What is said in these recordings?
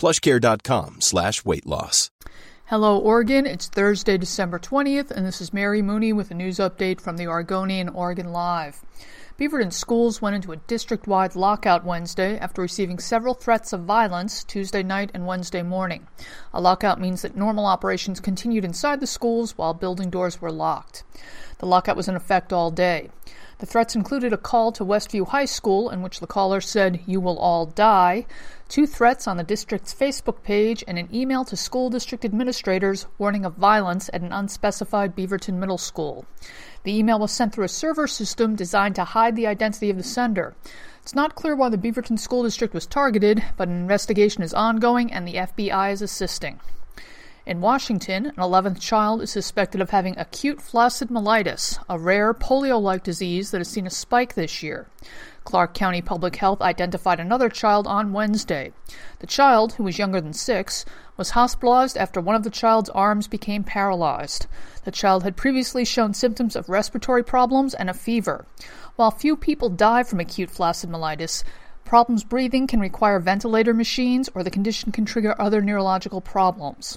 plushcare.com slash weight loss. Hello, Oregon. It's Thursday, December 20th, and this is Mary Mooney with a news update from the Oregonian Oregon Live. Beaverton schools went into a district wide lockout Wednesday after receiving several threats of violence Tuesday night and Wednesday morning. A lockout means that normal operations continued inside the schools while building doors were locked. The lockout was in effect all day. The threats included a call to Westview High School in which the caller said, You will all die, two threats on the district's Facebook page, and an email to school district administrators warning of violence at an unspecified Beaverton Middle School. The email was sent through a server system designed to hide the identity of the sender. It's not clear why the Beaverton School District was targeted, but an investigation is ongoing and the FBI is assisting. In Washington, an 11th child is suspected of having acute flaccid myelitis, a rare polio like disease that has seen a spike this year. Clark County Public Health identified another child on Wednesday. The child, who was younger than six, was hospitalized after one of the child's arms became paralyzed. The child had previously shown symptoms of respiratory problems and a fever. While few people die from acute flaccid myelitis, problems breathing can require ventilator machines or the condition can trigger other neurological problems.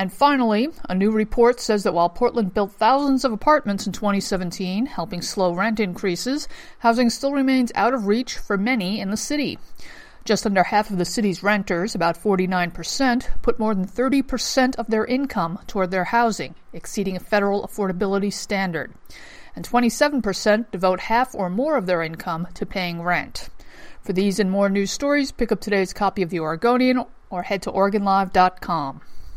And finally, a new report says that while Portland built thousands of apartments in 2017, helping slow rent increases, housing still remains out of reach for many in the city. Just under half of the city's renters, about 49%, put more than 30% of their income toward their housing, exceeding a federal affordability standard. And 27% devote half or more of their income to paying rent. For these and more news stories, pick up today's copy of The Oregonian or head to OregonLive.com.